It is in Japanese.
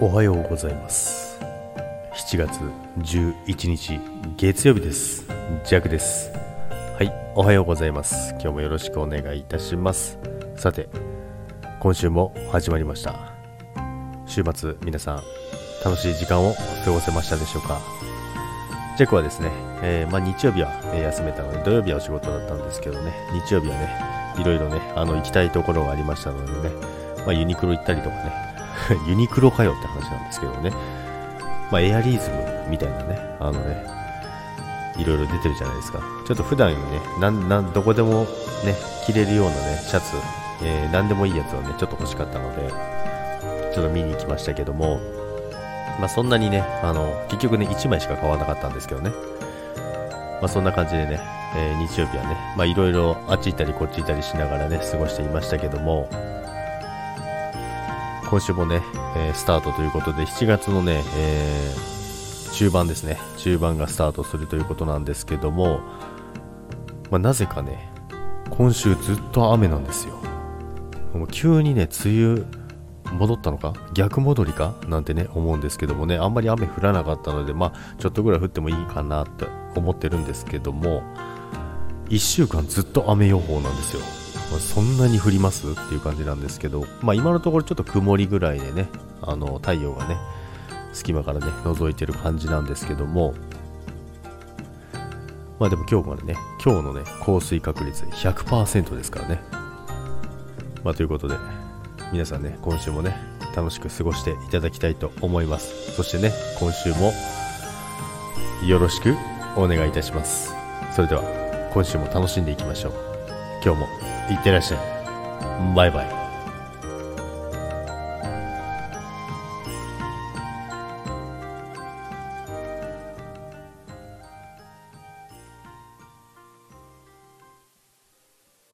おはようございます。7月11日月曜日です。ジャクです。はいおはようございます。今日もよろしくお願いいたします。さて今週も始まりました。週末皆さん楽しい時間を過ごせましたでしょうか？ジャクはですね、えー、まあ、日曜日は、え休めたので土曜日はお仕事だったんですけどね。日曜日はねいろいろねあの行きたいところがありましたのでね、まあ、ユニクロ行ったりとかね。ユニクロかよって話なんですけどね。まあ、エアリズムみたいなね、あのね、いろいろ出てるじゃないですか。ちょっと普段ね、なんなんどこでもね、着れるようなね、シャツ、えー、何でもいいやつをね、ちょっと欲しかったので、ちょっと見に行きましたけども、まあそんなにね、あの、結局ね、1枚しか買わなかったんですけどね。まあそんな感じでね、えー、日曜日はね、まあいろいろあっち行ったりこっち行ったりしながらね、過ごしていましたけども、今週もね、えー、スタートということで、7月のね、えー、中盤ですね、中盤がスタートするということなんですけども、まあ、なぜかね、今週ずっと雨なんですよ。もう急にね、梅雨戻ったのか？逆戻りか？なんてね、思うんですけどもね、あんまり雨降らなかったので、まあ、ちょっとぐらい降ってもいいかなって思ってるんですけども、1週間ずっと雨予報なんですよ。そんなに降りますっていう感じなんですけど、まあ、今のところちょっと曇りぐらいでね、あの太陽がね、隙間からね、覗いてる感じなんですけども、まあでも今日までね、今日のね、降水確率100%ですからね。まあということで、皆さんね、今週もね、楽しく過ごしていただきたいと思います。そしてね、今週もよろしくお願いいたします。それでは、今週も楽しんでいきましょう。今日もいってらっしゃい。バイバイ。